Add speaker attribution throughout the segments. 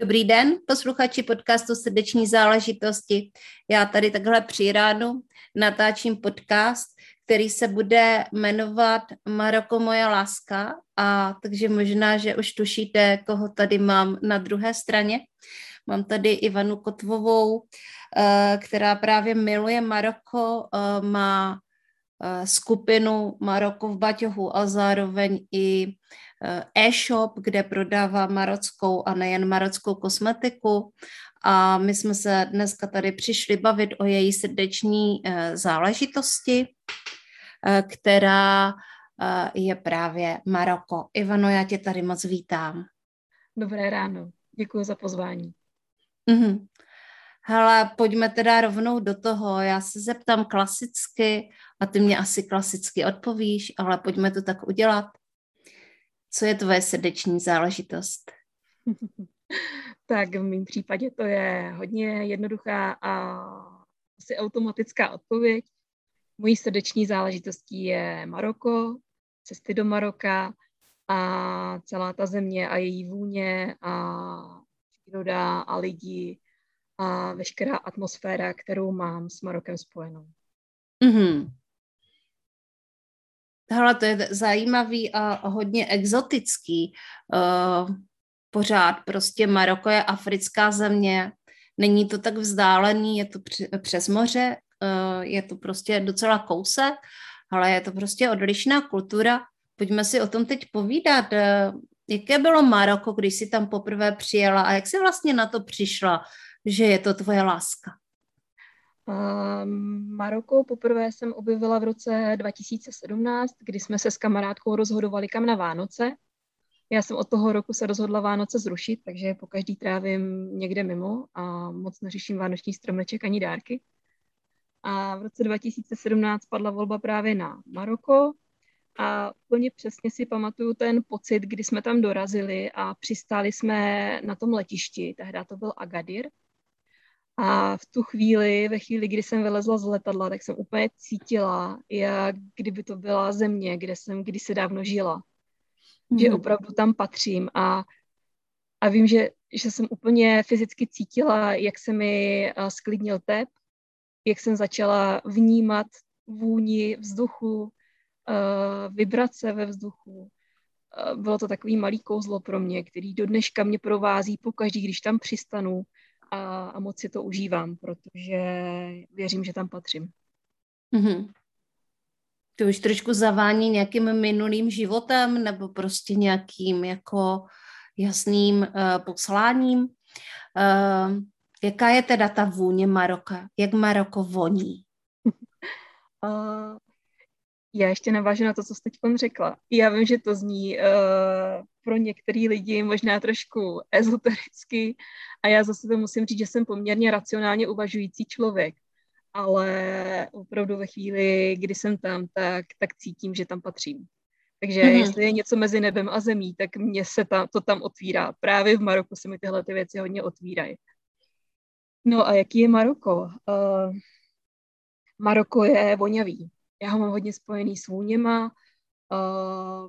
Speaker 1: Dobrý den, posluchači podcastu Srdeční záležitosti. Já tady takhle při ránu natáčím podcast, který se bude jmenovat Maroko moje láska a takže možná, že už tušíte, koho tady mám na druhé straně. Mám tady Ivanu Kotvovou, eh, která právě miluje Maroko, eh, má eh, skupinu Maroko v Baťohu a zároveň i e-shop, kde prodává marockou a nejen marockou kosmetiku. A my jsme se dneska tady přišli bavit o její srdeční záležitosti, která je právě Maroko. Ivano, já tě tady moc vítám.
Speaker 2: Dobré ráno, děkuji za pozvání.
Speaker 1: Mm-hmm. Hele, pojďme teda rovnou do toho. Já se zeptám klasicky a ty mě asi klasicky odpovíš, ale pojďme to tak udělat. Co je tvoje srdeční záležitost?
Speaker 2: tak v mém případě to je hodně jednoduchá a asi automatická odpověď. Mojí srdeční záležitostí je Maroko, cesty do Maroka a celá ta země a její vůně a příroda a lidi a veškerá atmosféra, kterou mám s Marokem spojenou.
Speaker 1: Mm-hmm. Tohle to je zajímavý a hodně exotický. Uh, pořád prostě Maroko je africká země, není to tak vzdálený, je to přes moře, uh, je to prostě docela kousek, ale je to prostě odlišná kultura. Pojďme si o tom teď povídat. Uh, jaké bylo Maroko, když jsi tam poprvé přijela a jak jsi vlastně na to přišla, že je to tvoje láska?
Speaker 2: Maroko poprvé jsem objevila v roce 2017, kdy jsme se s kamarádkou rozhodovali kam na Vánoce. Já jsem od toho roku se rozhodla Vánoce zrušit, takže po každý trávím někde mimo a moc neřeším vánoční stromeček ani dárky. A v roce 2017 padla volba právě na Maroko a úplně přesně si pamatuju ten pocit, kdy jsme tam dorazili a přistáli jsme na tom letišti. Tehdy to byl Agadir, a v tu chvíli, ve chvíli, kdy jsem vylezla z letadla, tak jsem úplně cítila, jak kdyby to byla země, kde jsem kdysi dávno žila. Mm. Že mhm. opravdu tam patřím a, a vím, že, že jsem úplně fyzicky cítila, jak se mi sklidnil tep, jak jsem začala vnímat vůni vzduchu, vibrace ve vzduchu. Bylo to takový malý kouzlo pro mě, který do dneška mě provází pokaždý, když tam přistanu a, a moc si to užívám, protože věřím, že tam patřím.
Speaker 1: Mm-hmm. To už trošku zavání nějakým minulým životem nebo prostě nějakým jako jasným uh, posláním. Uh, jaká je teda ta vůně Maroka? Jak Maroko voní?
Speaker 2: uh, já ještě navážu na to, co jste teď řekla. Já vím, že to zní uh, pro některý lidi možná trošku ezotericky a já zase to musím říct, že jsem poměrně racionálně uvažující člověk, ale opravdu ve chvíli, kdy jsem tam, tak, tak cítím, že tam patřím. Takže mm-hmm. jestli je něco mezi nebem a zemí, tak mně se ta, to tam otvírá. Právě v Maroku se mi tyhle ty věci hodně otvírají. No a jaký je Maroko? Uh, Maroko je voňavý. Já ho mám hodně spojený s vůněma. Uh,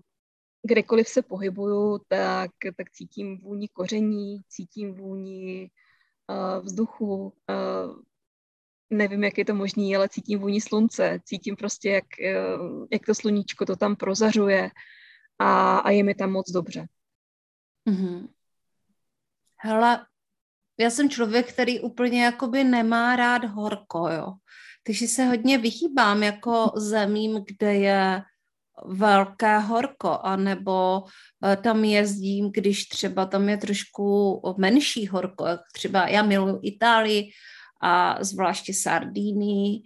Speaker 2: kdekoliv se pohybuju, tak, tak cítím vůni koření, cítím vůni uh, vzduchu. Uh, nevím, jak je to možné, ale cítím vůni slunce. Cítím prostě, jak, uh, jak to sluníčko to tam prozařuje a, a je mi tam moc dobře.
Speaker 1: Mm-hmm. Hele, já jsem člověk, který úplně jakoby nemá rád horko, jo. Takže se hodně vyhýbám jako zemím, kde je velké horko, anebo eh, tam jezdím, když třeba tam je trošku menší horko, třeba já miluji Itálii a zvláště Sardínii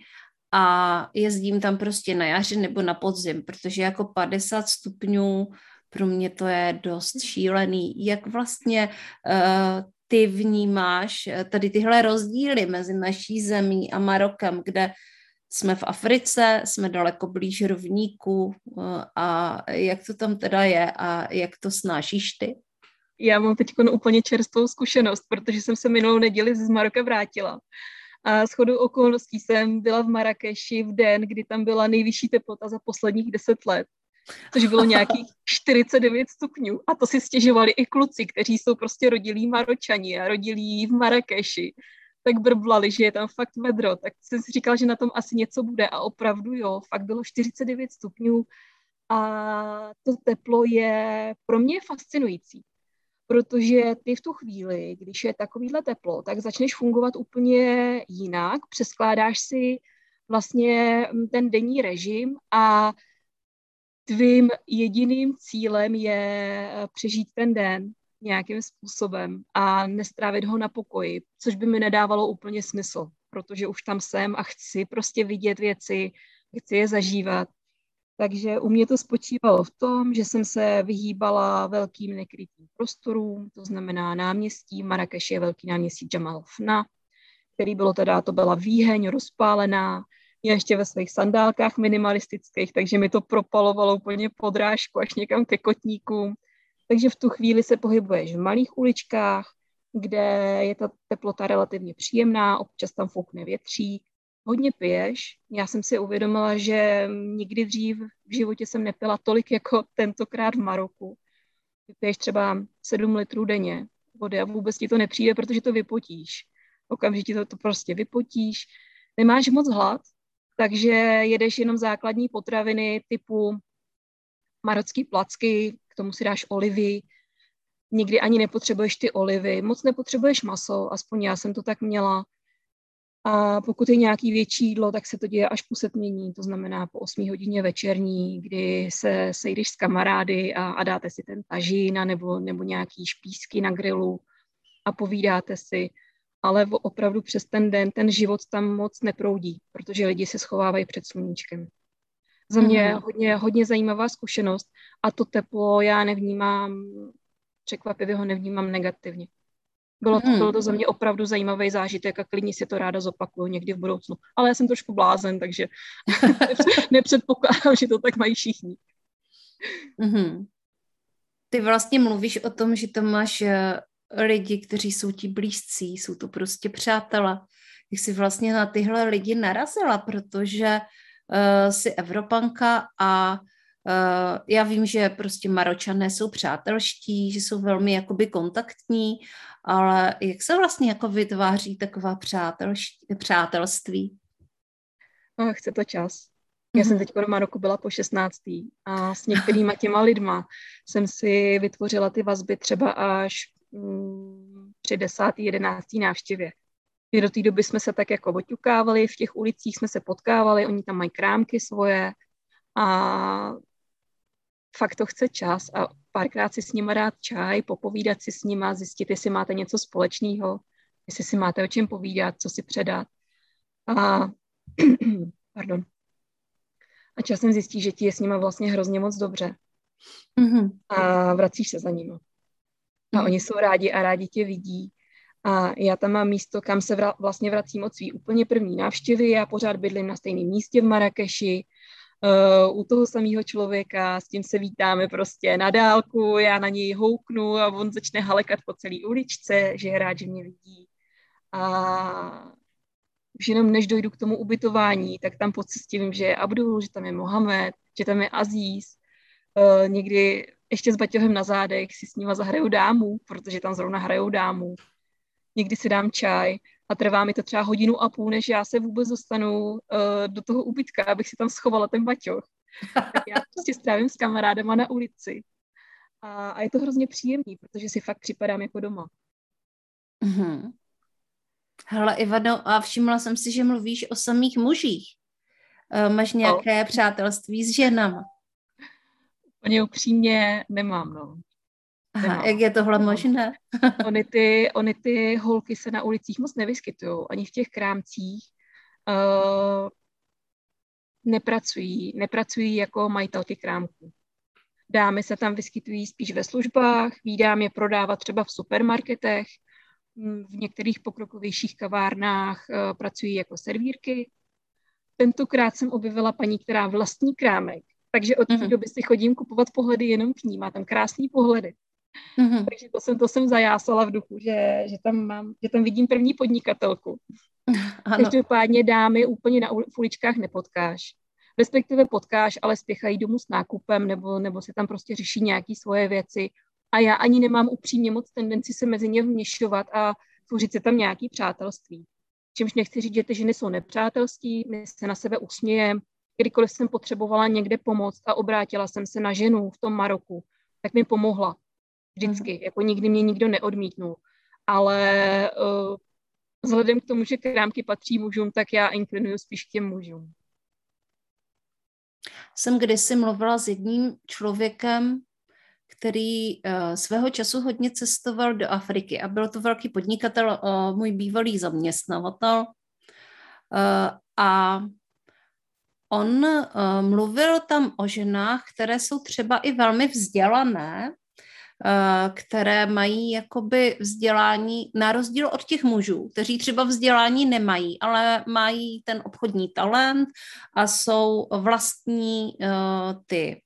Speaker 1: a jezdím tam prostě na jaře nebo na podzim, protože jako 50 stupňů pro mě to je dost šílený, jak vlastně uh, ty vnímáš eh, tady tyhle rozdíly mezi naší zemí a Marokem, kde jsme v Africe, jsme daleko blíž rovníku eh, a jak to tam teda je a jak to snášíš ty?
Speaker 2: Já mám teď úplně čerstvou zkušenost, protože jsem se minulou neděli z Maroka vrátila. A s chodou okolností jsem byla v Marrakeši v den, kdy tam byla nejvyšší teplota za posledních deset let což bylo nějakých 49 stupňů. A to si stěžovali i kluci, kteří jsou prostě rodilí Maročani a rodilí v Marrakeši. Tak brblali, že je tam fakt vedro. Tak jsem si říkal, že na tom asi něco bude. A opravdu jo, fakt bylo 49 stupňů. A to teplo je pro mě fascinující. Protože ty v tu chvíli, když je takovýhle teplo, tak začneš fungovat úplně jinak, přeskládáš si vlastně ten denní režim a tvým jediným cílem je eh, přežít ten den nějakým způsobem a nestrávit ho na pokoji, což by mi nedávalo úplně smysl, protože už tam jsem a chci prostě vidět věci, chci je zažívat. Takže u mě to spočívalo v tom, že jsem se vyhýbala velkým nekrytým prostorům, to znamená náměstí, Marrakeš je velký náměstí Jamal Fna, který bylo teda, to byla výheň rozpálená, je ještě ve svých sandálkách minimalistických, takže mi to propalovalo úplně podrážku až někam ke kotníkům. Takže v tu chvíli se pohybuješ v malých uličkách, kde je ta teplota relativně příjemná, občas tam foukne větří, hodně piješ. Já jsem si uvědomila, že nikdy dřív v životě jsem nepila tolik jako tentokrát v Maroku. Piješ třeba 7 litrů denně vody a vůbec ti to nepřijde, protože to vypotíš. Okamžitě to, to prostě vypotíš. Nemáš moc hlad, takže jedeš jenom základní potraviny typu marocký placky, k tomu si dáš olivy, nikdy ani nepotřebuješ ty olivy, moc nepotřebuješ maso, aspoň já jsem to tak měla. A pokud je nějaký větší jídlo, tak se to děje až po setmění, to znamená po 8 hodině večerní, kdy se sejdeš s kamarády a, a dáte si ten tažín nebo, nebo nějaký špísky na grilu a povídáte si ale opravdu přes ten den ten život tam moc neproudí, protože lidi se schovávají před sluníčkem. Za mě mm. hodně, hodně zajímavá zkušenost a to teplo já nevnímám, překvapivě ho nevnímám negativně. Bylo to, mm. bylo to za mě opravdu zajímavý zážitek a klidně si to ráda zopakuju někdy v budoucnu. Ale já jsem trošku blázen, takže nepředpokládám, že to tak mají všichni.
Speaker 1: Mm-hmm. Ty vlastně mluvíš o tom, že to máš eh, lidi, kteří jsou ti blízcí, jsou to prostě přátelé. Jak jsi vlastně na tyhle lidi narazila, protože uh, jsi Evropanka a uh, já vím, že prostě Maročané jsou přátelští, že jsou velmi jakoby kontaktní, ale jak se vlastně jako vytváří taková přátelství?
Speaker 2: No, chce to čas. Já jsem mhm. teď v Maroku byla po 16. a s některýma těma lidma jsem si vytvořila ty vazby třeba až při desátý, jedenáctý návštěvě. I do té doby jsme se tak jako oťukávali, v těch ulicích jsme se potkávali, oni tam mají krámky svoje a fakt to chce čas a párkrát si s nima dát čaj, popovídat si s nima, zjistit, jestli máte něco společného, jestli si máte o čem povídat, co si předat. A, pardon. A časem zjistí, že ti je s nima vlastně hrozně moc dobře. Mm-hmm. A vracíš se za nimi a hmm. oni jsou rádi a rádi tě vidí. A já tam mám místo, kam se vra, vlastně vracím od svý úplně první návštěvy. Já pořád bydlím na stejném místě v Marrakeši, uh, u toho samého člověka, s tím se vítáme prostě na dálku, já na něj houknu a on začne halekat po celé uličce, že je rád, že mě vidí. A už jenom než dojdu k tomu ubytování, tak tam po cestě vím, že je Abdul, že tam je Mohamed, že tam je Aziz. Uh, někdy ještě s baťohem na zádech si s nima zahraju dámu, protože tam zrovna hrajou dámu. Někdy si dám čaj a trvá mi to třeba hodinu a půl, než já se vůbec dostanu uh, do toho ubytka, abych si tam schovala ten baťoch. tak já prostě strávím s kamarádama na ulici. A, a je to hrozně příjemný, protože si fakt připadám jako doma.
Speaker 1: Mm-hmm. Hele, Ivano, a všimla jsem si, že mluvíš o samých mužích. Uh, máš nějaké no. přátelství s ženama?
Speaker 2: Úplně upřímně nemám, no.
Speaker 1: Aha, nemám. jak je tohle možné?
Speaker 2: ony, ty, ony ty holky se na ulicích moc nevyskytují, ani v těch krámcích. Uh, nepracují, nepracují jako majitelky krámků. Dámy se tam vyskytují spíš ve službách, vídám je prodávat třeba v supermarketech, mm, v některých pokrokovějších kavárnách uh, pracují jako servírky. Tentokrát jsem objevila paní, která vlastní krámek, takže od té mm-hmm. doby si chodím kupovat pohledy jenom k ní. Má tam krásný pohledy. Mm-hmm. Takže to jsem, to jsem zajásala v duchu, že, že, tam mám, že tam vidím první podnikatelku. Ano. Každopádně dámy úplně na uličkách nepotkáš. Respektive potkáš, ale spěchají domů s nákupem nebo, nebo se tam prostě řeší nějaké svoje věci. A já ani nemám upřímně moc tendenci se mezi ně vměšovat a tvořit se tam nějaký přátelství. Čímž nechci říct, že ty ženy jsou nepřátelství, my se na sebe usmějeme. Kdykoliv jsem potřebovala někde pomoct a obrátila jsem se na ženu v tom Maroku, tak mi pomohla. Vždycky. Mm. Jako nikdy mě nikdo neodmítnul. Ale uh, vzhledem k tomu, že krámky patří mužům, tak já inklinuju spíš k těm mužům.
Speaker 1: Jsem kdysi mluvila s jedním člověkem, který uh, svého času hodně cestoval do Afriky a byl to velký podnikatel, uh, můj bývalý zaměstnavatel. Uh, a on uh, mluvil tam o ženách, které jsou třeba i velmi vzdělané, Eh, které mají jakoby vzdělání na rozdíl od těch mužů, kteří třeba vzdělání nemají, ale mají ten obchodní talent a jsou vlastní uh, ty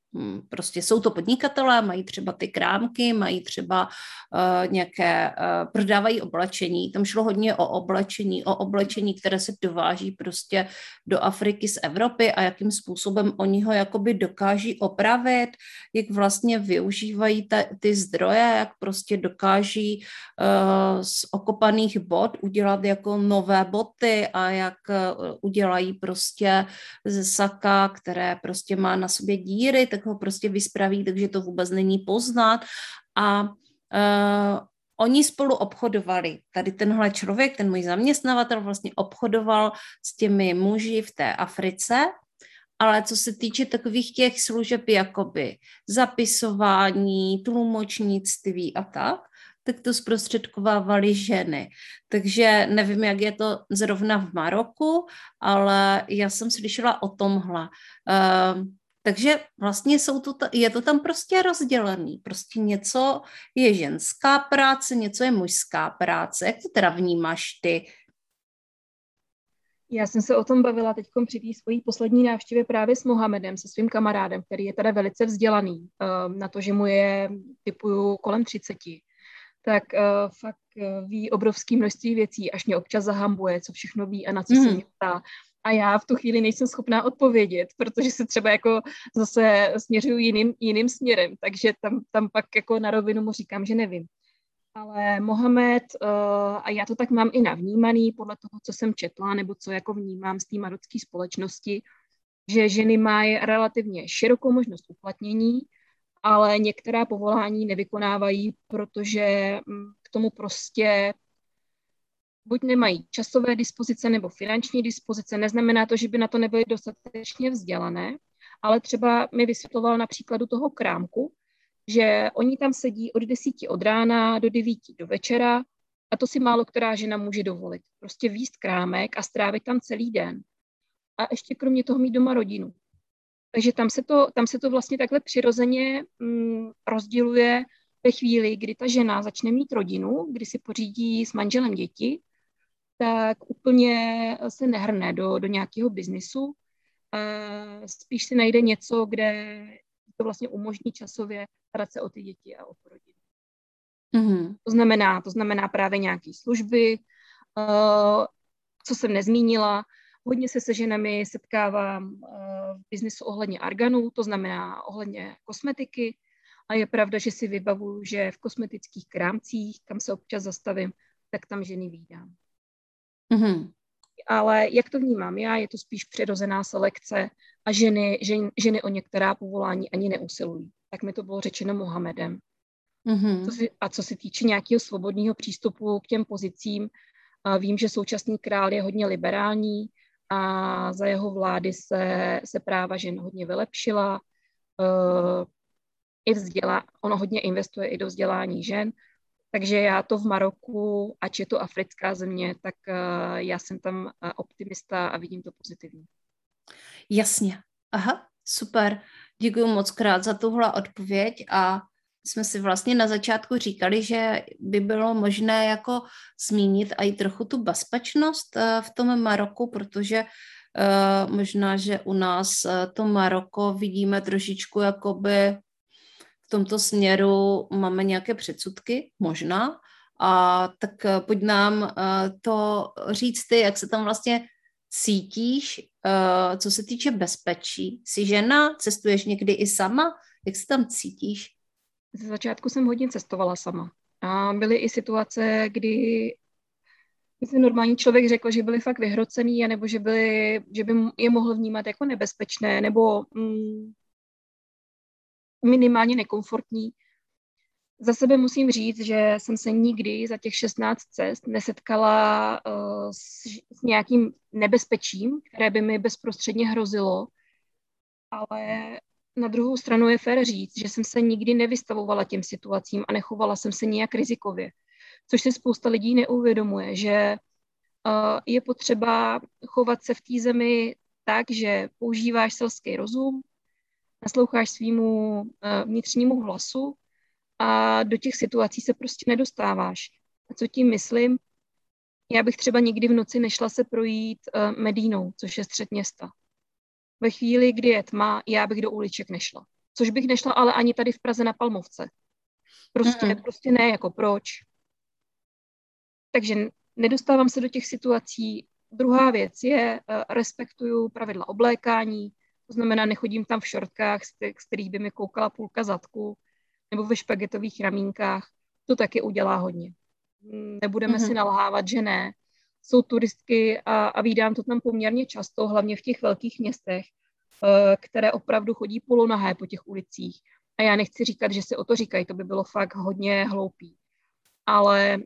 Speaker 1: prostě jsou to podnikatelé, mají třeba ty krámky, mají třeba uh, nějaké, uh, prodávají oblečení. Tam šlo hodně o oblečení, o oblečení, které se dováží prostě do Afriky z Evropy a jakým způsobem oni ho jakoby dokáží opravit, jak vlastně využívají ta, ty zdroje, jak prostě dokáží uh, z okopaných bot udělat jako nové boty a jak uh, udělají prostě ze saka, které prostě má na sobě díry, tak ho prostě vyspraví, takže to vůbec není poznat. A uh, oni spolu obchodovali. Tady tenhle člověk, ten můj zaměstnavatel vlastně obchodoval s těmi muži v té Africe, ale co se týče takových těch služeb, jakoby zapisování, tlumočnictví a tak, tak to zprostředkovávaly ženy. Takže nevím, jak je to zrovna v Maroku, ale já jsem slyšela o tomhle. Uh, takže vlastně jsou to, je to tam prostě rozdělený. Prostě něco je ženská práce, něco je mužská práce. Jak to teda vnímáš ty?
Speaker 2: Já jsem se o tom bavila teď při té svojí poslední návštěvě právě s Mohamedem, se svým kamarádem, který je teda velice vzdělaný um, na to, že mu je typuju kolem 30. Tak uh, fakt uh, ví obrovské množství věcí, až mě občas zahambuje, co všechno ví a na co mm. se mě ptá a já v tu chvíli nejsem schopná odpovědět, protože se třeba jako zase směřuju jiným, jiným směrem, takže tam, tam pak jako na rovinu mu říkám, že nevím. Ale Mohamed, uh, a já to tak mám i navnímaný podle toho, co jsem četla, nebo co jako vnímám z té marocké společnosti, že ženy mají relativně širokou možnost uplatnění, ale některá povolání nevykonávají, protože mm, k tomu prostě buď nemají časové dispozice nebo finanční dispozice. Neznamená to, že by na to nebyly dostatečně vzdělané, ale třeba mi vysvětloval na příkladu toho krámku, že oni tam sedí od desíti od rána do devíti do večera a to si málo která žena může dovolit. Prostě výst krámek a strávit tam celý den. A ještě kromě toho mít doma rodinu. Takže tam se to, tam se to vlastně takhle přirozeně mm, rozděluje ve chvíli, kdy ta žena začne mít rodinu, kdy si pořídí s manželem děti tak úplně se nehrne do, do nějakého biznisu. A spíš si najde něco, kde to vlastně umožní časově starat se o ty děti a o rodinu. Mm-hmm. To znamená, to znamená právě nějaké služby, uh, co jsem nezmínila, hodně se se ženami setkávám uh, v biznisu ohledně arganů, to znamená ohledně kosmetiky. A je pravda, že si vybavuju, že v kosmetických krámcích, kam se občas zastavím, tak tam ženy vídám. Mm-hmm. Ale jak to vnímám já, je to spíš přirozená selekce a ženy, žen, ženy o některá povolání ani neusilují. Tak mi to bylo řečeno Mohamedem. Mm-hmm. Co si, a co se týče nějakého svobodného přístupu k těm pozicím, a vím, že současný král je hodně liberální a za jeho vlády se, se práva žen hodně vylepšila. Uh, i vzdělá, ono hodně investuje i do vzdělání žen, takže já to v Maroku, ač je to africká země, tak uh, já jsem tam uh, optimista a vidím to pozitivně.
Speaker 1: Jasně. Aha, super. Děkuji moc krát za tuhle odpověď a jsme si vlastně na začátku říkali, že by bylo možné jako zmínit i trochu tu bezpečnost eh, v tom Maroku, protože eh, možná, že u nás to Maroko vidíme trošičku jakoby v tomto směru máme nějaké předsudky, možná, a tak pojď nám to říct ty, jak se tam vlastně cítíš, uh, co se týče bezpečí? Jsi žena, cestuješ někdy i sama? Jak se tam cítíš?
Speaker 2: Ze začátku jsem hodně cestovala sama. A byly i situace, kdy myslím, normální člověk řekl, že byli fakt vyhrocený, nebo že, byli, že by je mohl vnímat jako nebezpečné, nebo mm, minimálně nekomfortní. Za sebe musím říct, že jsem se nikdy za těch 16 cest nesetkala uh, s, s nějakým nebezpečím, které by mi bezprostředně hrozilo, ale na druhou stranu je fér říct, že jsem se nikdy nevystavovala těm situacím a nechovala jsem se nijak rizikově, což si spousta lidí neuvědomuje, že uh, je potřeba chovat se v té zemi tak, že používáš selský rozum, nasloucháš svýmu uh, vnitřnímu hlasu a do těch situací se prostě nedostáváš. A co tím myslím? Já bych třeba nikdy v noci nešla se projít uh, Medínou, což je střed města. Ve chvíli, kdy je tma, já bych do uliček nešla. Což bych nešla ale ani tady v Praze na Palmovce. Prostě, mm-hmm. prostě ne, jako proč. Takže nedostávám se do těch situací. Druhá věc je, uh, respektuju pravidla oblékání, to znamená, nechodím tam v šortkách, z kterých by mi koukala půlka zadku, nebo ve špagetových ramínkách, to taky udělá hodně. Nebudeme mm-hmm. si nalhávat, že ne. Jsou turistky a, a vídám to tam poměrně často, hlavně v těch velkých městech, eh, které opravdu chodí polonahé po těch ulicích. A já nechci říkat, že se o to říkají, to by bylo fakt hodně hloupý. Ale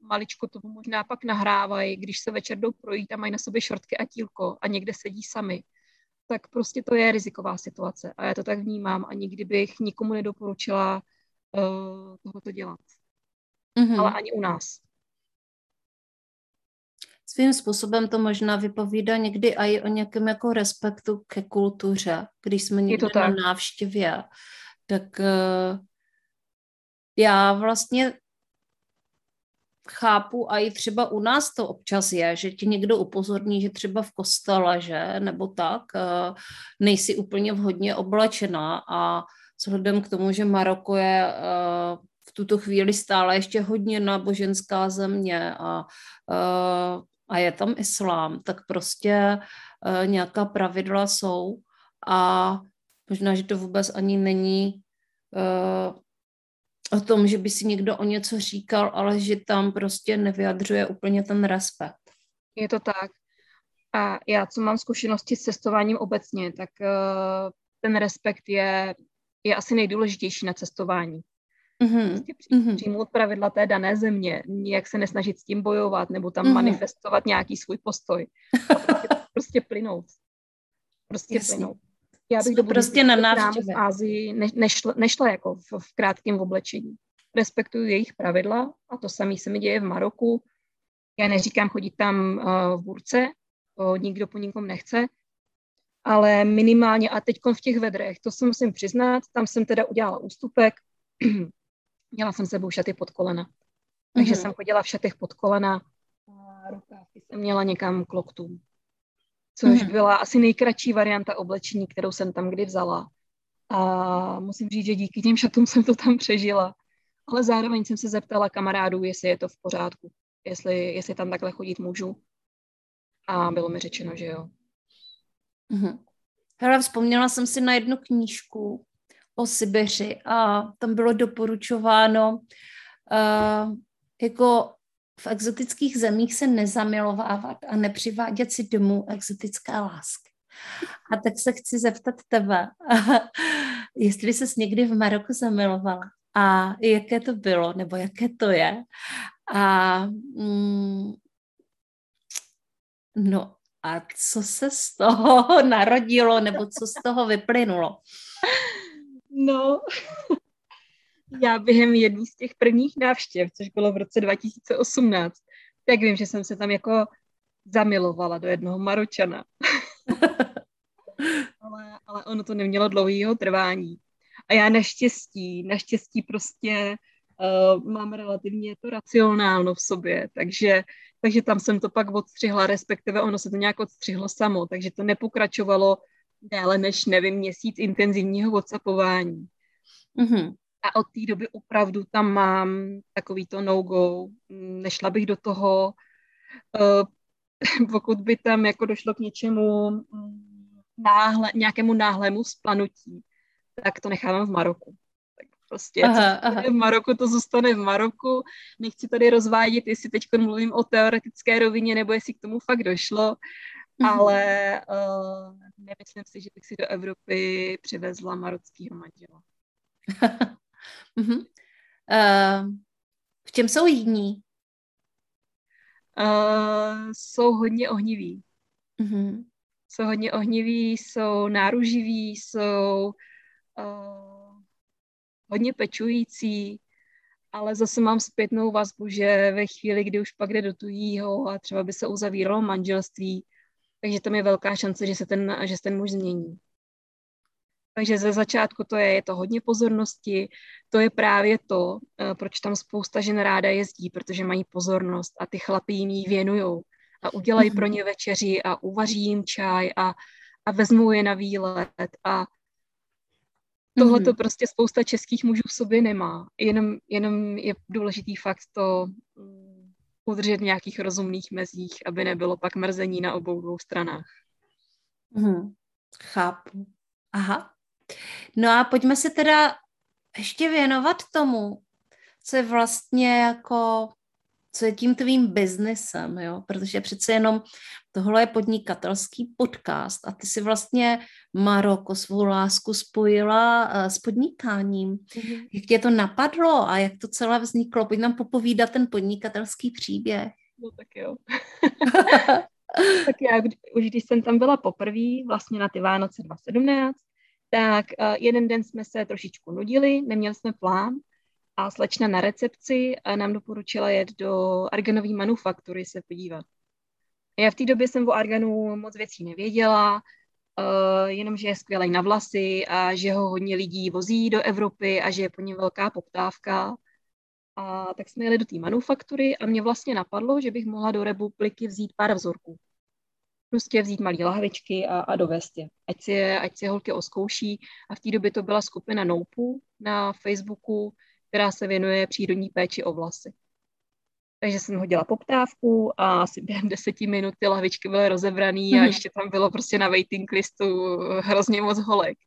Speaker 2: maličko to možná pak nahrávají, když se večer jdou projít a mají na sobě šortky a tílko a někde sedí sami tak prostě to je riziková situace. A já to tak vnímám a nikdy bych nikomu nedoporučila uh, tohoto dělat. Mm-hmm. Ale ani u nás.
Speaker 1: Svým způsobem to možná vypovídá někdy i o nějakém jako respektu ke kultuře, když jsme někde na návštěvě. Tak uh, já vlastně chápu a i třeba u nás to občas je, že ti někdo upozorní, že třeba v kostele, že, nebo tak, eh, nejsi úplně vhodně oblečená. A vzhledem k tomu, že Maroko je eh, v tuto chvíli stále ještě hodně náboženská země a, eh, a je tam islám, tak prostě nějaká pravidla jsou. A možná, že to vůbec ani není o tom, že by si někdo o něco říkal, ale že tam prostě nevyjadřuje úplně ten respekt.
Speaker 2: Je to tak. A já, co mám zkušenosti s cestováním obecně, tak uh, ten respekt je, je asi nejdůležitější na cestování. Mm-hmm. Prostě mm-hmm. přijmout pravidla té dané země, nijak se nesnažit s tím bojovat nebo tam mm-hmm. manifestovat nějaký svůj postoj. A prostě, prostě plynout. Prostě Jasně. plynout. Já bych do
Speaker 1: prostě na návštěvě.
Speaker 2: v Ázii ne, nešla, nešla jako v, v krátkém oblečení. Respektuju jejich pravidla a to samé se mi děje v Maroku. Já neříkám chodit tam uh, v burce, to nikdo po nikom nechce, ale minimálně a teď v těch vedrech, to se musím přiznat, tam jsem teda udělala ústupek, měla jsem sebou šaty pod kolena. Takže mm-hmm. jsem chodila v šatech pod kolena a rukávky jsem měla někam k loktům což mm. byla asi nejkratší varianta oblečení, kterou jsem tam kdy vzala. A musím říct, že díky těm šatům jsem to tam přežila. Ale zároveň jsem se zeptala kamarádů, jestli je to v pořádku, jestli, jestli tam takhle chodit můžu. A bylo mi řečeno, že jo.
Speaker 1: Mm-hmm. Hele, vzpomněla jsem si na jednu knížku o Sibiři a tam bylo doporučováno uh, jako v exotických zemích se nezamilovávat a nepřivádět si domů exotické lásky. A tak se chci zeptat tebe, jestli ses někdy v Maroku zamilovala a jaké to bylo, nebo jaké to je. A mm, no a co se z toho narodilo, nebo co z toho vyplynulo?
Speaker 2: No, já během jedné z těch prvních návštěv, což bylo v roce 2018, tak vím, že jsem se tam jako zamilovala do jednoho Maročana. ale, ale ono to nemělo dlouhého trvání. A já naštěstí, naštěstí prostě uh, mám relativně to racionálno v sobě, takže, takže tam jsem to pak odstřihla, respektive ono se to nějak odstřihlo samo, takže to nepokračovalo déle než, nevím, měsíc intenzivního whatsappování. Mm-hmm. A od té doby opravdu tam mám takový to no-go. Nešla bych do toho, uh, pokud by tam jako došlo k něčemu mm, náhle, nějakému náhlému splanutí, tak to nechávám v Maroku. Tak prostě aha, aha. v Maroku, to zůstane v Maroku. Nechci tady rozvádět, jestli teď mluvím o teoretické rovině, nebo jestli k tomu fakt došlo, mm-hmm. ale uh, nemyslím si, že bych si do Evropy přivezla marockého manžela.
Speaker 1: mm-hmm. uh, v čem jsou jiní?
Speaker 2: Uh, jsou hodně ohniví. Mm-hmm. Jsou hodně ohniví, jsou náruživí, jsou uh, hodně pečující, ale zase mám zpětnou vazbu, že ve chvíli, kdy už pak jde do tujího a třeba by se uzavíralo manželství, takže tam je velká šance, že se ten, že se ten muž změní. Takže ze začátku to je, je to hodně pozornosti, to je právě to, eh, proč tam spousta žen ráda jezdí, protože mají pozornost a ty chlapy jim ji věnujou a udělají pro mhm. ně večeři a uvaří jim čaj a, a vezmou je na výlet a tohle to mm-hmm. prostě spousta českých mužů v sobě nemá. Jenom, jenom je důležitý fakt to mm, udržet v nějakých rozumných mezích, aby nebylo pak mrzení na obou dvou stranách.
Speaker 1: Mm-hmm. Chápu. Aha. No a pojďme se teda ještě věnovat tomu, co je vlastně jako, co je tím tvým biznesem, jo, protože přece jenom tohle je podnikatelský podcast a ty si vlastně Maroko, svou lásku spojila uh, s podnikáním. Mm-hmm. Jak tě to napadlo a jak to celé vzniklo? Pojď nám popovídat ten podnikatelský příběh.
Speaker 2: No tak jo. tak já, už když jsem tam byla poprvé, vlastně na ty Vánoce 2017, tak uh, jeden den jsme se trošičku nudili, neměli jsme plán a slečna na recepci uh, nám doporučila jet do arganové manufaktury se podívat. Já v té době jsem o arganu moc věcí nevěděla, uh, jenom že je skvělý na vlasy a že ho hodně lidí vozí do Evropy a že je po něm velká poptávka. A tak jsme jeli do té manufaktury a mě vlastně napadlo, že bych mohla do republiky vzít pár vzorků prostě vzít malé lahvičky a, a dovést je. Ať si je, ať si je holky oskouší. A v té době to byla skupina Noupu na Facebooku, která se věnuje přírodní péči o vlasy. Takže jsem hodila poptávku a asi během deseti minut ty lahvičky byly rozebraný mm-hmm. a mhm. ještě tam bylo prostě na waiting listu hrozně moc holek.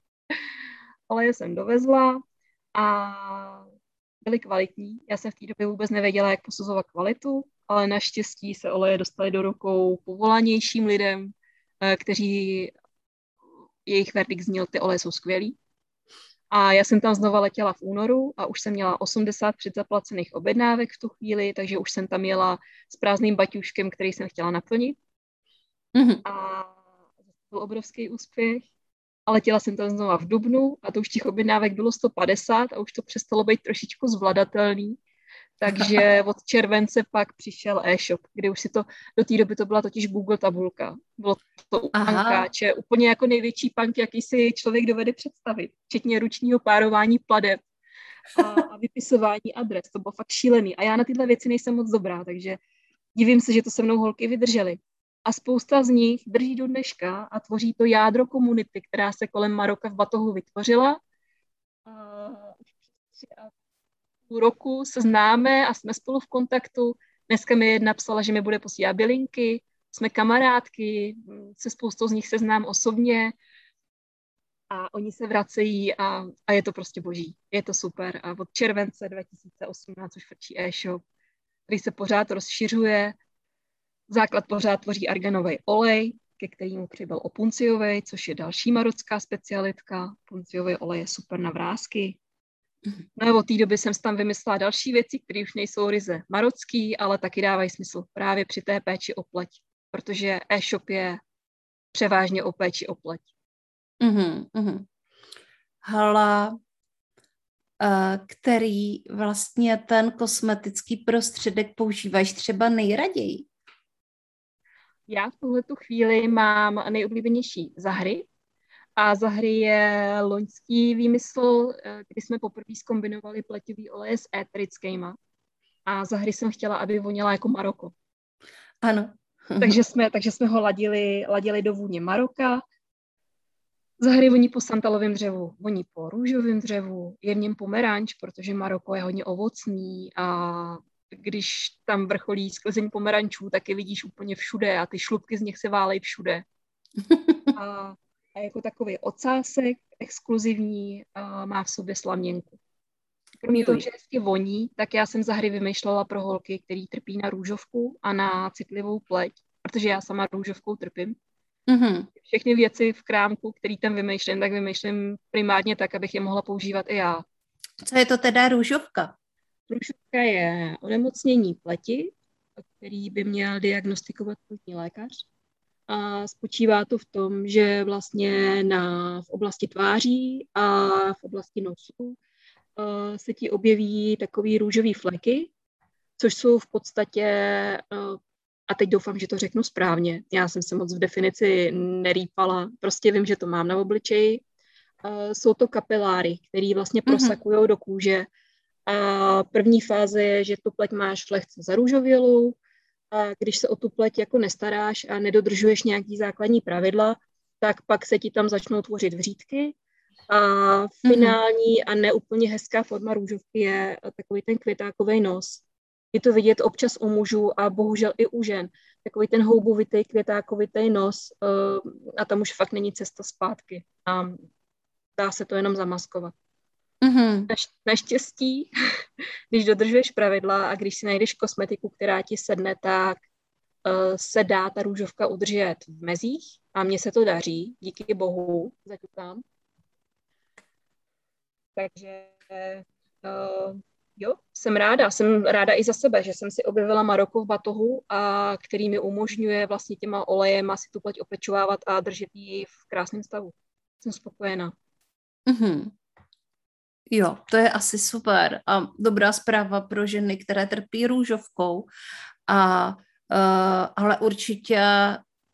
Speaker 2: Ale je jsem dovezla a byly kvalitní. Já jsem v té době vůbec nevěděla, jak posuzovat kvalitu, ale naštěstí se oleje dostaly do rukou povolanějším lidem, eh, kteří jejich verdikt zněl, ty oleje jsou skvělý. A já jsem tam znova letěla v únoru a už jsem měla 80 předzaplacených objednávek v tu chvíli, takže už jsem tam jela s prázdným baťuškem, který jsem chtěla naplnit. Mm-hmm. A to byl obrovský úspěch. A letěla jsem tam znova v Dubnu a to už těch objednávek bylo 150 a už to přestalo být trošičku zvladatelný. Takže od července pak přišel e-shop, kde už si to, do té doby to byla totiž Google tabulka. Bylo to u pankáče, úplně jako největší punk, jaký si člověk dovede představit, včetně ručního párování pladeb a, a vypisování adres. To bylo fakt šílený. A já na tyhle věci nejsem moc dobrá, takže divím se, že to se mnou holky vydržely. A spousta z nich drží do dneška a tvoří to jádro komunity, která se kolem Maroka v Batohu vytvořila. A půl roku se známe a jsme spolu v kontaktu. Dneska mi jedna psala, že mi bude posílat bylinky, jsme kamarádky, se spoustou z nich se znám osobně a oni se vracejí a, a je to prostě boží. Je to super. A od července 2018 už frčí e-shop, který se pořád rozšiřuje. Základ pořád tvoří arganový olej, ke kterému přibyl opunciový, což je další marocká specialitka. Punciový olej je super na vrázky, No od té doby jsem tam vymyslela další věci, které už nejsou ryze marocký, ale taky dávají smysl právě při té péči o pleť, protože e-shop je převážně o péči o pleť. Mm-hmm, mm-hmm.
Speaker 1: Hala, eh, který vlastně ten kosmetický prostředek používáš třeba nejraději?
Speaker 2: Já v tuhle chvíli mám nejoblíbenější zahry A za hry je loňský výmysl, eh, kdy jsme poprvé zkombinovali pletivý oleje s éterickýma. A za hry jsem chtěla, aby voněla jako Maroko.
Speaker 1: Ano.
Speaker 2: takže, jsme, takže jsme ho ladili, ladili do vůně Maroka. Za hry voní po santalovém dřevu, voní po růžovém dřevu, je v něm pomeranč, protože Maroko je hodně ovocný a když tam vrcholí sklezeň pomerančů, tak je vidíš úplně všude a ty šlubky z nich se válejí všude. A, a jako takový ocásek exkluzivní a má v sobě slaměnku. Kromě toho, že hezky voní, tak já jsem za hry vymýšlela pro holky, který trpí na růžovku a na citlivou pleť, protože já sama růžovkou trpím. Mm-hmm. Všechny věci v krámku, který tam vymýšlím, tak vymýšlím primárně tak, abych je mohla používat i já.
Speaker 1: Co je to teda růžovka?
Speaker 2: Růžovka je onemocnění pleti, který by měl diagnostikovat plutní lékař. A spočívá to v tom, že vlastně na, v oblasti tváří a v oblasti nosu uh, se ti objeví takový růžový fleky, což jsou v podstatě, uh, a teď doufám, že to řeknu správně, já jsem se moc v definici nerýpala, prostě vím, že to mám na obličeji, uh, jsou to kapiláry, které vlastně mm-hmm. prosakují do kůže a první fáze je, že tu pleť máš lehce zarůžovělou, když se o tu pleť jako nestaráš a nedodržuješ nějaký základní pravidla, tak pak se ti tam začnou tvořit vřídky a mhm. finální a neúplně hezká forma růžovky je takový ten květákový nos. Je to vidět občas u mužů a bohužel i u žen. Takový ten houbovitý, květákovitý nos uh, a tam už fakt není cesta zpátky. A dá se to jenom zamaskovat. Mm-hmm. Naš, naštěstí, když dodržuješ pravidla a když si najdeš kosmetiku, která ti sedne, tak uh, se dá ta růžovka udržet v mezích a mně se to daří, díky bohu, zaťukám. Takže uh, jo, jsem ráda. Jsem ráda i za sebe, že jsem si objevila Maroko v batohu, a který mi umožňuje vlastně těma olejema si tu pleť opečovávat a držet ji v krásném stavu. Jsem spokojená. Mm-hmm.
Speaker 1: Jo, to je asi super a dobrá zpráva pro ženy, které trpí růžovkou, a, uh, ale určitě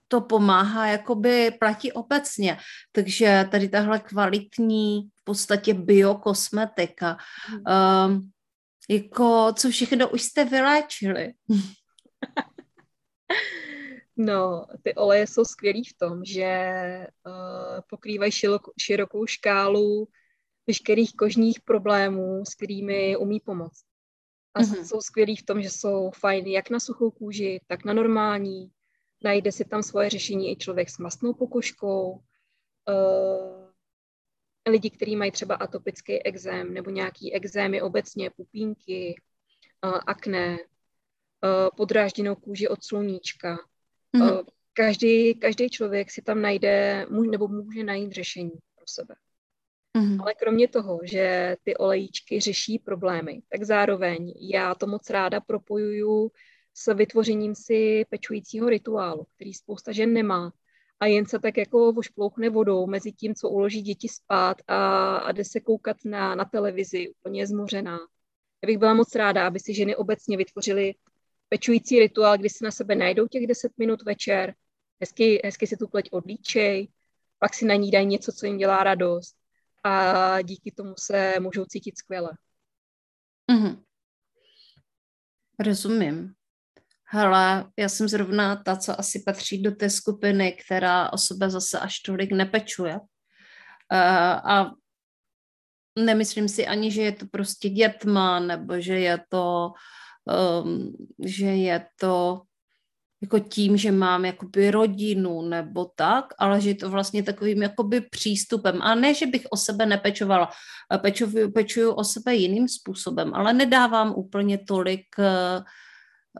Speaker 1: to pomáhá, jakoby platí obecně. Takže tady tahle kvalitní v podstatě biokosmetika, uh, jako co všechno už jste vyléčili?
Speaker 2: No, ty oleje jsou skvělý v tom, že uh, pokrývají širokou škálu veškerých kožních problémů, s kterými umí pomoct. A mm-hmm. jsou skvělí v tom, že jsou fajn jak na suchou kůži, tak na normální. Najde si tam svoje řešení i člověk s mastnou pokožkou. Uh, lidi, kteří mají třeba atopický exém nebo nějaký exémy obecně, pupínky, uh, akné, uh, podrážděnou kůži od sluníčka. Mm-hmm. Uh, každý, každý člověk si tam najde nebo může najít řešení pro sebe. Mm-hmm. Ale kromě toho, že ty olejíčky řeší problémy, tak zároveň já to moc ráda propojuju s vytvořením si pečujícího rituálu, který spousta žen nemá. A jen se tak jako vošplouchne vodou mezi tím, co uloží děti spát a, a jde se koukat na, na televizi, úplně zmořená. Já bych byla moc ráda, aby si ženy obecně vytvořily pečující rituál, kdy si na sebe najdou těch 10 minut večer, hezky, hezky si tu pleť odlíčej, pak si na ní dají něco, co jim dělá radost a díky tomu se můžou cítit skvěle. Mm-hmm.
Speaker 1: Rozumím. Hele, já jsem zrovna ta, co asi patří do té skupiny, která o sebe zase až tolik nepečuje. Uh, a nemyslím si ani, že je to prostě dětma, nebo že je to, um, že je to jako tím, že mám jakoby rodinu nebo tak, ale že to vlastně takovým jakoby přístupem. A ne, že bych o sebe nepečovala. Pečuju, pečuju o sebe jiným způsobem, ale nedávám úplně tolik, eh,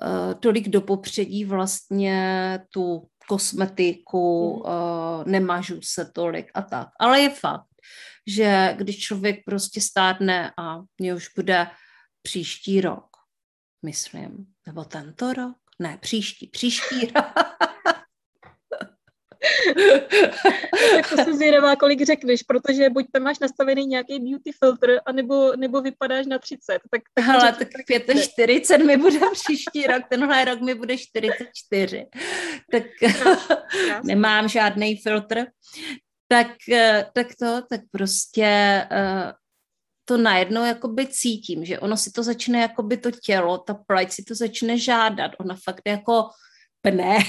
Speaker 1: eh, tolik do popředí vlastně tu kosmetiku, mm. nemažu se tolik a tak. Ale je fakt, že když člověk prostě stárne a mě už bude příští rok, myslím, nebo tento rok, ne, příští, příští rok.
Speaker 2: tak to jsem zvědavá, kolik řekneš, protože buď tam máš nastavený nějaký beauty filter, anebo, nebo vypadáš na 30. Tak,
Speaker 1: tak Hele, tak 45 mi bude příští rok, tenhle rok mi bude 44. Tak nemám žádný filtr. tak, eh, tak to, tak prostě uh, to najednou jakoby cítím, že ono si to začne jakoby to tělo, ta pleť si to začne žádat, ona fakt jako pne,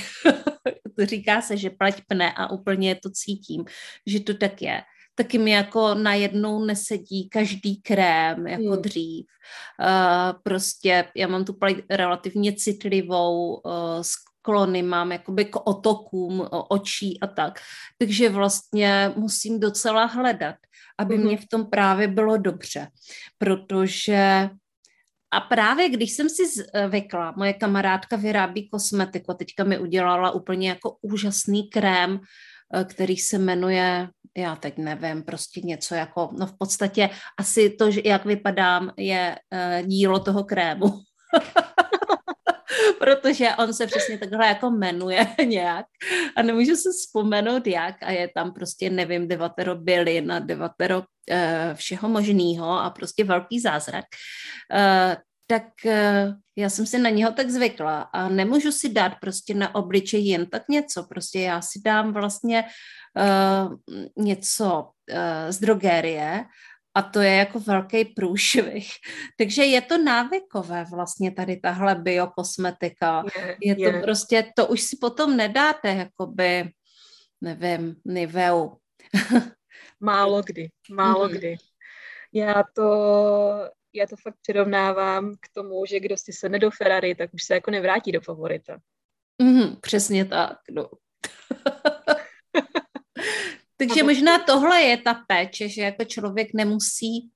Speaker 1: to říká se, že pleť pne a úplně to cítím, že to tak je taky mi jako najednou nesedí každý krém jako hmm. dřív. Uh, prostě já mám tu pleť relativně citlivou, uh, sklony mám jakoby k otokům očí a tak. Takže vlastně musím docela hledat, aby mm-hmm. mě v tom právě bylo dobře, protože a právě když jsem si zvykla, moje kamarádka vyrábí kosmetiku, teďka mi udělala úplně jako úžasný krém, eh, který se jmenuje, já teď nevím, prostě něco jako, no v podstatě asi to, jak vypadám, je uh, dílo toho krému. protože on se přesně takhle jako jmenuje nějak a nemůžu se vzpomenout jak a je tam prostě, nevím, devatero bylin a devatero uh, všeho možného a prostě velký zázrak. Uh, tak uh, já jsem si na něho tak zvykla a nemůžu si dát prostě na obličej jen tak něco, prostě já si dám vlastně uh, něco uh, z drogérie a to je jako velký průšvih. Takže je to návykové vlastně tady tahle biokosmetika. Je, je to je. prostě, to už si potom nedáte, jakoby, nevím, Niveu.
Speaker 2: málo kdy, málo mm-hmm. kdy. Já to, já to fakt přirovnávám k tomu, že kdo si sedne do Ferrari, tak už se jako nevrátí do favorita.
Speaker 1: Mm, přesně tak, no. Takže možná tohle je ta péče, že jako člověk nemusí,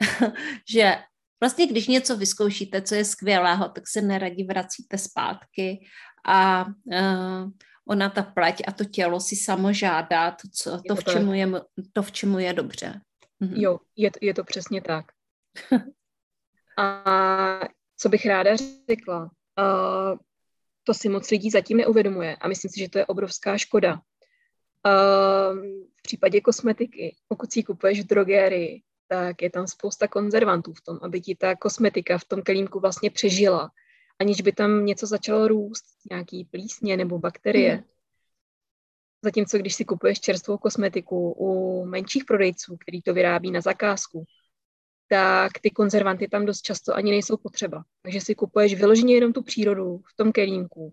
Speaker 1: že vlastně když něco vyzkoušíte, co je skvělého, tak se neradí vracíte zpátky a uh, ona ta pleť a to tělo si samo žádá to, co, to, v čemu je, to, v čemu je dobře.
Speaker 2: Mhm. Jo, je, je to přesně tak. a co bych ráda řekla, uh, to si moc lidí zatím neuvědomuje a myslím si, že to je obrovská škoda, v případě kosmetiky, pokud si kupuješ v drogérii, tak je tam spousta konzervantů v tom, aby ti ta kosmetika v tom kelímku vlastně přežila, aniž by tam něco začalo růst, nějaký plísně nebo bakterie. Hmm. Zatímco když si kupuješ čerstvou kosmetiku u menších prodejců, který to vyrábí na zakázku, tak ty konzervanty tam dost často ani nejsou potřeba. Takže si kupuješ vyloženě jenom tu přírodu v tom kelímku,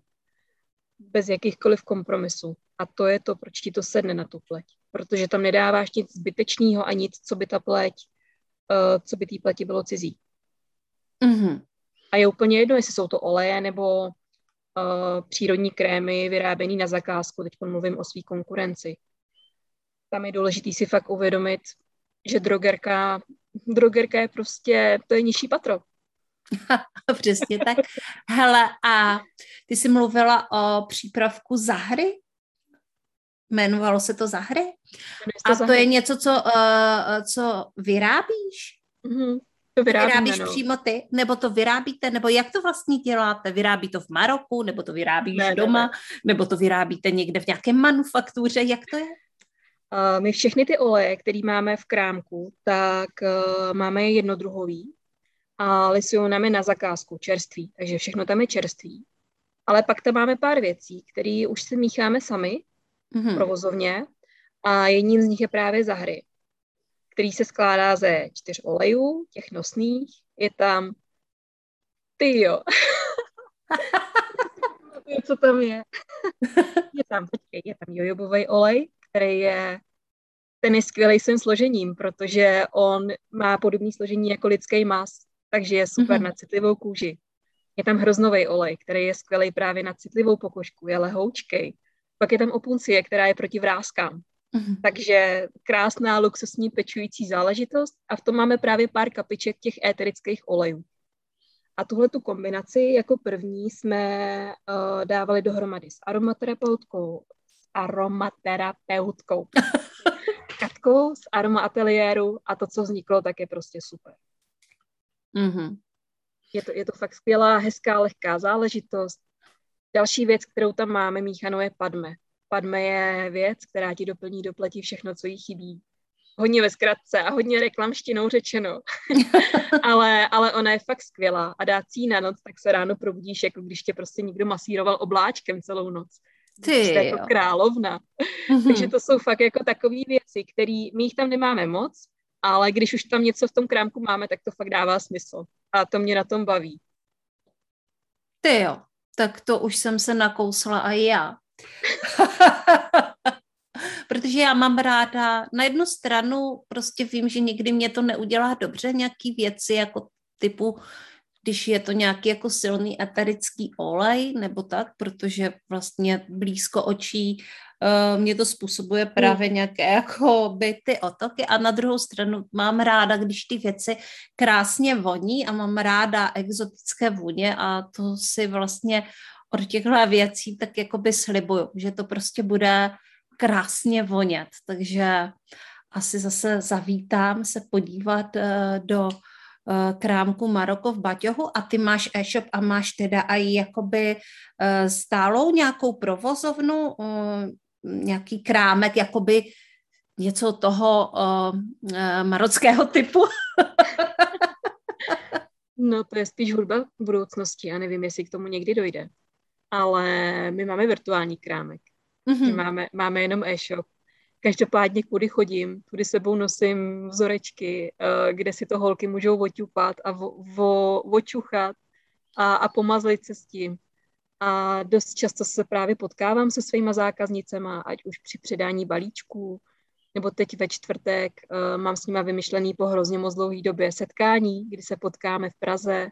Speaker 2: bez jakýchkoliv kompromisů. A to je to, proč ti to sedne na tu pleť. Protože tam nedáváš nic zbytečného a nic, co by ta pleť, uh, co by té pleti bylo cizí. Mm-hmm. A je úplně jedno, jestli jsou to oleje nebo uh, přírodní krémy vyráběné na zakázku. Teď mluvím o své konkurenci. Tam je důležité si fakt uvědomit, že drogerka, drogerka je prostě, to je nižší patro.
Speaker 1: Přesně tak. Hele, a ty jsi mluvila o přípravku Zahry? Jmenovalo se to Zahry? To a to je něco, co, uh, co vyrábíš?
Speaker 2: Mm-hmm. To vyrábíme,
Speaker 1: Vyrábíš
Speaker 2: no.
Speaker 1: přímo ty? Nebo to vyrábíte? Nebo jak to vlastně děláte? Vyrábí to v Maroku? Nebo to vyrábíš ne, doma? Ne, ne. Nebo to vyrábíte někde v nějaké manufaktuře? Jak to je?
Speaker 2: Uh, my všechny ty oleje, které máme v krámku, tak uh, máme je jednodruhový a lisionami na zakázku čerství, takže všechno tam je čerství. Ale pak tam máme pár věcí, které už si mícháme sami mm-hmm. provozovně a jedním z nich je právě zahry, který se skládá ze čtyř olejů, těch nosných. Je tam ty jo. co tam je. je tam, počkej, je tam jojobový olej, který je ten je skvělý svým složením, protože on má podobné složení jako lidský mas, takže je super mm-hmm. na citlivou kůži. Je tam hroznový olej, který je skvělý právě na citlivou pokožku, je lehoučkej. Pak je tam opuncie, která je proti vrázkám. Mm-hmm. Takže krásná luxusní pečující záležitost a v tom máme právě pár kapiček těch éterických olejů. A tuhle tu kombinaci jako první jsme uh, dávali dohromady s aromaterapeutkou, s aromaterapeutkou Katkou z aroma ateliéru a to, co vzniklo, tak je prostě super. Mm-hmm. Je, to, je to fakt skvělá, hezká, lehká záležitost. Další věc, kterou tam máme míchanou, je padme. Padme je věc, která ti doplní, doplatí všechno, co jí chybí. Hodně ve zkratce a hodně reklamštinou řečeno. ale, ale ona je fakt skvělá a dát si na noc, tak se ráno probudíš, jako když tě prostě někdo masíroval obláčkem celou noc.
Speaker 1: Ty
Speaker 2: jste jako královna. Mm-hmm. Takže to jsou fakt jako takové věci, které my jich tam nemáme moc, ale když už tam něco v tom krámku máme, tak to fakt dává smysl. A to mě na tom baví.
Speaker 1: Ty jo, tak to už jsem se nakousla a já. Protože já mám ráda, na jednu stranu prostě vím, že někdy mě to neudělá dobře, nějaký věci jako typu když je to nějaký jako silný eterický olej nebo tak, protože vlastně blízko očí uh, mě to způsobuje hmm. právě nějaké jako by ty otoky a na druhou stranu mám ráda, když ty věci krásně voní a mám ráda exotické vůně a to si vlastně od těchto věcí tak jako by slibuju, že to prostě bude krásně vonět, takže asi zase zavítám se podívat uh, do Eh, krámku Maroko v Baťohu a ty máš e-shop a máš teda i jakoby eh, stálou nějakou provozovnu, eh, nějaký krámek, jakoby něco toho marockého typu?
Speaker 2: no to je spíš hudba v budoucnosti a nevím, jestli k tomu někdy dojde. Ale my máme virtuální krámek. Mm-hmm. My máme, máme jenom e-shop Každopádně, kudy chodím, tudy sebou nosím vzorečky, eh, kde si to holky můžou oťupat a vo, vo, očuchat a, a pomazlit se s tím. A dost často se právě potkávám se svýma zákaznicema, ať už při předání balíčků, nebo teď ve čtvrtek uh, mám s nima vymyšlený po hrozně moc dlouhé době setkání, kdy se potkáme v Praze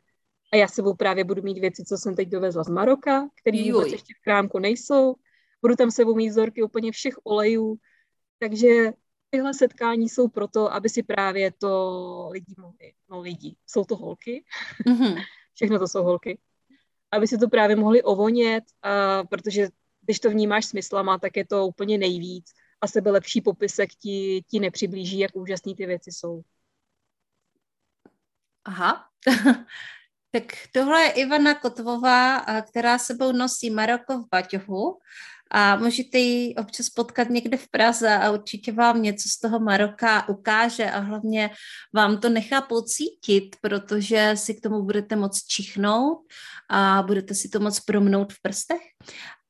Speaker 2: a já sebou právě budu mít věci, co jsem teď dovezla z Maroka, které vůbec ještě v krámku nejsou. Budu tam sebou mít vzorky úplně všech olejů, takže tyhle setkání jsou proto, aby si právě to lidi mohli, no lidi, jsou to holky, mm-hmm. všechno to jsou holky, aby si to právě mohli ovonět, a, protože když to vnímáš smyslama, tak je to úplně nejvíc a sebe lepší popisek ti, ti nepřiblíží, jak úžasný ty věci jsou.
Speaker 1: Aha, tak tohle je Ivana Kotvová, která sebou nosí Maroko v baťohu a můžete ji občas potkat někde v Praze a určitě vám něco z toho Maroka ukáže a hlavně vám to nechá pocítit, protože si k tomu budete moc čichnout a budete si to moc promnout v prstech.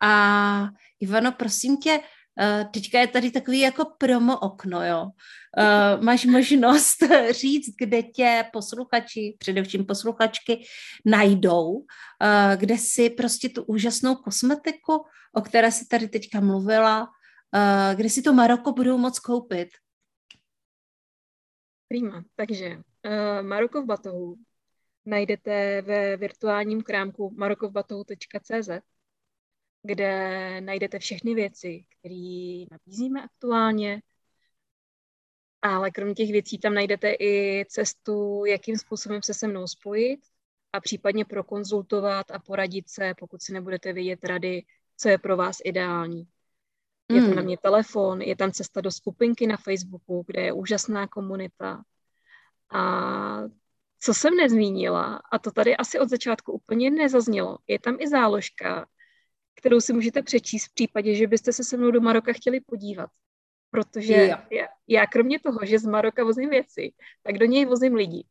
Speaker 1: A Ivano, prosím tě, eh, teďka je tady takový jako promo okno, jo. Eh, máš možnost říct, kde tě posluchači, především posluchačky, najdou, eh, kde si prostě tu úžasnou kosmetiku o které si tady teďka mluvila, uh, kde si to Maroko budou moc koupit?
Speaker 2: Prima. Takže uh, Maroko v batohu najdete ve virtuálním krámku marokovbatohu.cz, kde najdete všechny věci, které nabízíme aktuálně, ale kromě těch věcí tam najdete i cestu, jakým způsobem se se mnou spojit a případně prokonzultovat a poradit se, pokud si nebudete vědět rady, co je pro vás ideální. Je tam na hmm. mě telefon, je tam cesta do skupinky na Facebooku, kde je úžasná komunita. A co jsem nezmínila, a to tady asi od začátku úplně nezaznělo, je tam i záložka, kterou si můžete přečíst v případě, že byste se se mnou do Maroka chtěli podívat. Protože já, já kromě toho, že z Maroka vozím věci, tak do něj vozím lidi.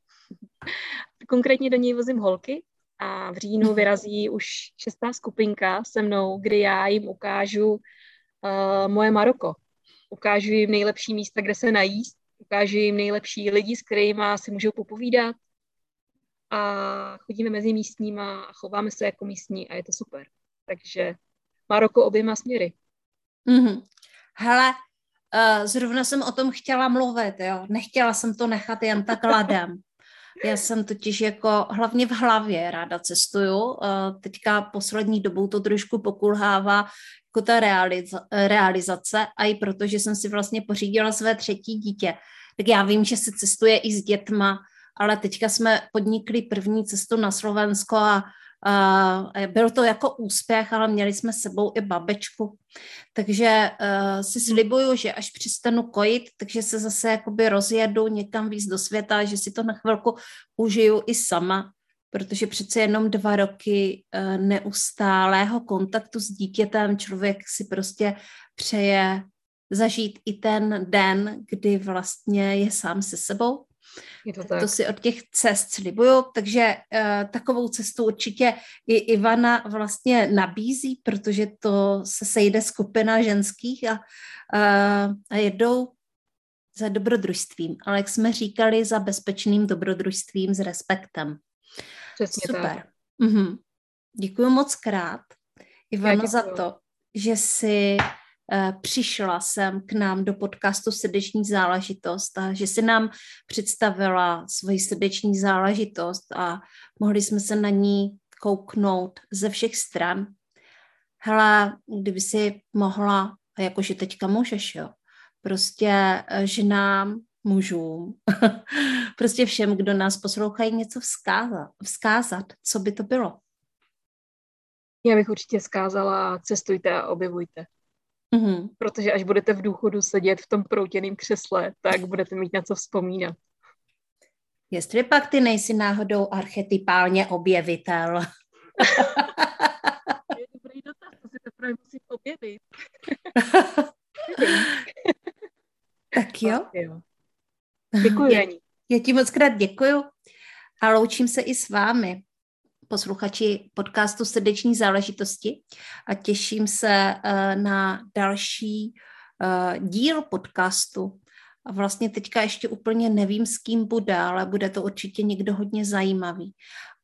Speaker 2: Konkrétně do něj vozím holky, a v říjnu vyrazí už šestá skupinka se mnou, kdy já jim ukážu uh, moje Maroko. Ukážu jim nejlepší místa, kde se najíst, ukážu jim nejlepší lidi, s kterými si můžou popovídat a chodíme mezi místníma a chováme se jako místní a je to super. Takže Maroko oběma směry.
Speaker 1: Mm-hmm. Hele, uh, zrovna jsem o tom chtěla mluvit, jo. Nechtěla jsem to nechat jen tak ladem. Já jsem totiž jako hlavně v hlavě ráda cestuju. Teďka poslední dobou to trošku pokulhává jako ta realiza- realizace a i proto, že jsem si vlastně pořídila své třetí dítě. Tak já vím, že se cestuje i s dětma, ale teďka jsme podnikli první cestu na Slovensko a Uh, byl to jako úspěch, ale měli jsme s sebou i babečku. Takže uh, si slibuju, že až přestanu kojit, takže se zase jakoby rozjedu někam víc do světa, že si to na chvilku užiju i sama, protože přece jenom dva roky uh, neustálého kontaktu s dítětem člověk si prostě přeje zažít i ten den, kdy vlastně je sám se sebou.
Speaker 2: Je to, tak.
Speaker 1: to si od těch cest slibuju, takže uh, takovou cestu určitě i Ivana vlastně nabízí, protože to se sejde skupina ženských a, uh, a jedou za dobrodružstvím, ale jak jsme říkali, za bezpečným dobrodružstvím s respektem.
Speaker 2: Přesně
Speaker 1: Super.
Speaker 2: tak.
Speaker 1: Mhm. Děkuji moc krát, Ivano, za to, že jsi přišla sem k nám do podcastu Srdeční záležitost a že si nám představila svoji srdeční záležitost a mohli jsme se na ní kouknout ze všech stran. Hele, kdyby si mohla, jakože teďka můžeš, jo, prostě eh, ženám, mužům, prostě všem, kdo nás poslouchají, něco vzkázat, vzkázat, co by to bylo.
Speaker 2: Já bych určitě zkázala, cestujte a objevujte.
Speaker 1: Mm-hmm.
Speaker 2: Protože až budete v důchodu sedět v tom proutěném křesle, tak budete mít na co vzpomínat.
Speaker 1: Jestli pak ty nejsi náhodou archetypálně objevitel.
Speaker 2: je dobrý dotaz, to si teprve musím objevit.
Speaker 1: tak jo.
Speaker 2: Děkuji,
Speaker 1: já ti moc krát děkuju a loučím se i s vámi, posluchači podcastu Srdeční záležitosti a těším se uh, na další uh, díl podcastu. A vlastně teďka ještě úplně nevím, s kým bude, ale bude to určitě někdo hodně zajímavý.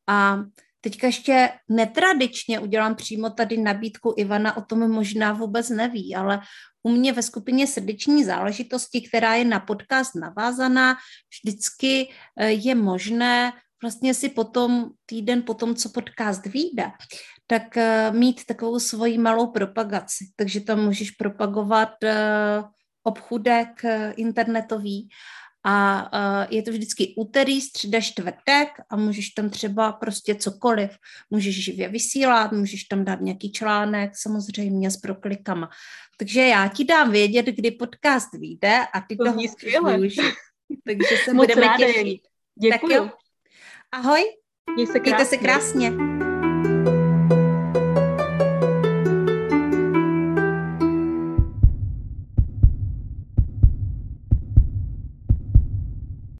Speaker 1: A teďka ještě netradičně udělám přímo tady nabídku Ivana, o tom možná vůbec neví, ale u mě ve skupině srdeční záležitosti, která je na podcast navázaná, vždycky eh, je možné vlastně si potom, týden potom, co podcast vyjde, tak uh, mít takovou svoji malou propagaci. Takže tam můžeš propagovat uh, obchudek uh, internetový a je to vždycky úterý, středa, čtvrtek a můžeš tam třeba prostě cokoliv. Můžeš živě vysílat, můžeš tam dát nějaký článek, samozřejmě s proklikama. Takže já ti dám vědět, kdy podcast vyjde a ty to využij. Takže se
Speaker 2: Moc
Speaker 1: budeme těšit.
Speaker 2: Děkuji.
Speaker 1: Tak jo. Ahoj.
Speaker 2: Měj se
Speaker 1: Mějte se krásně.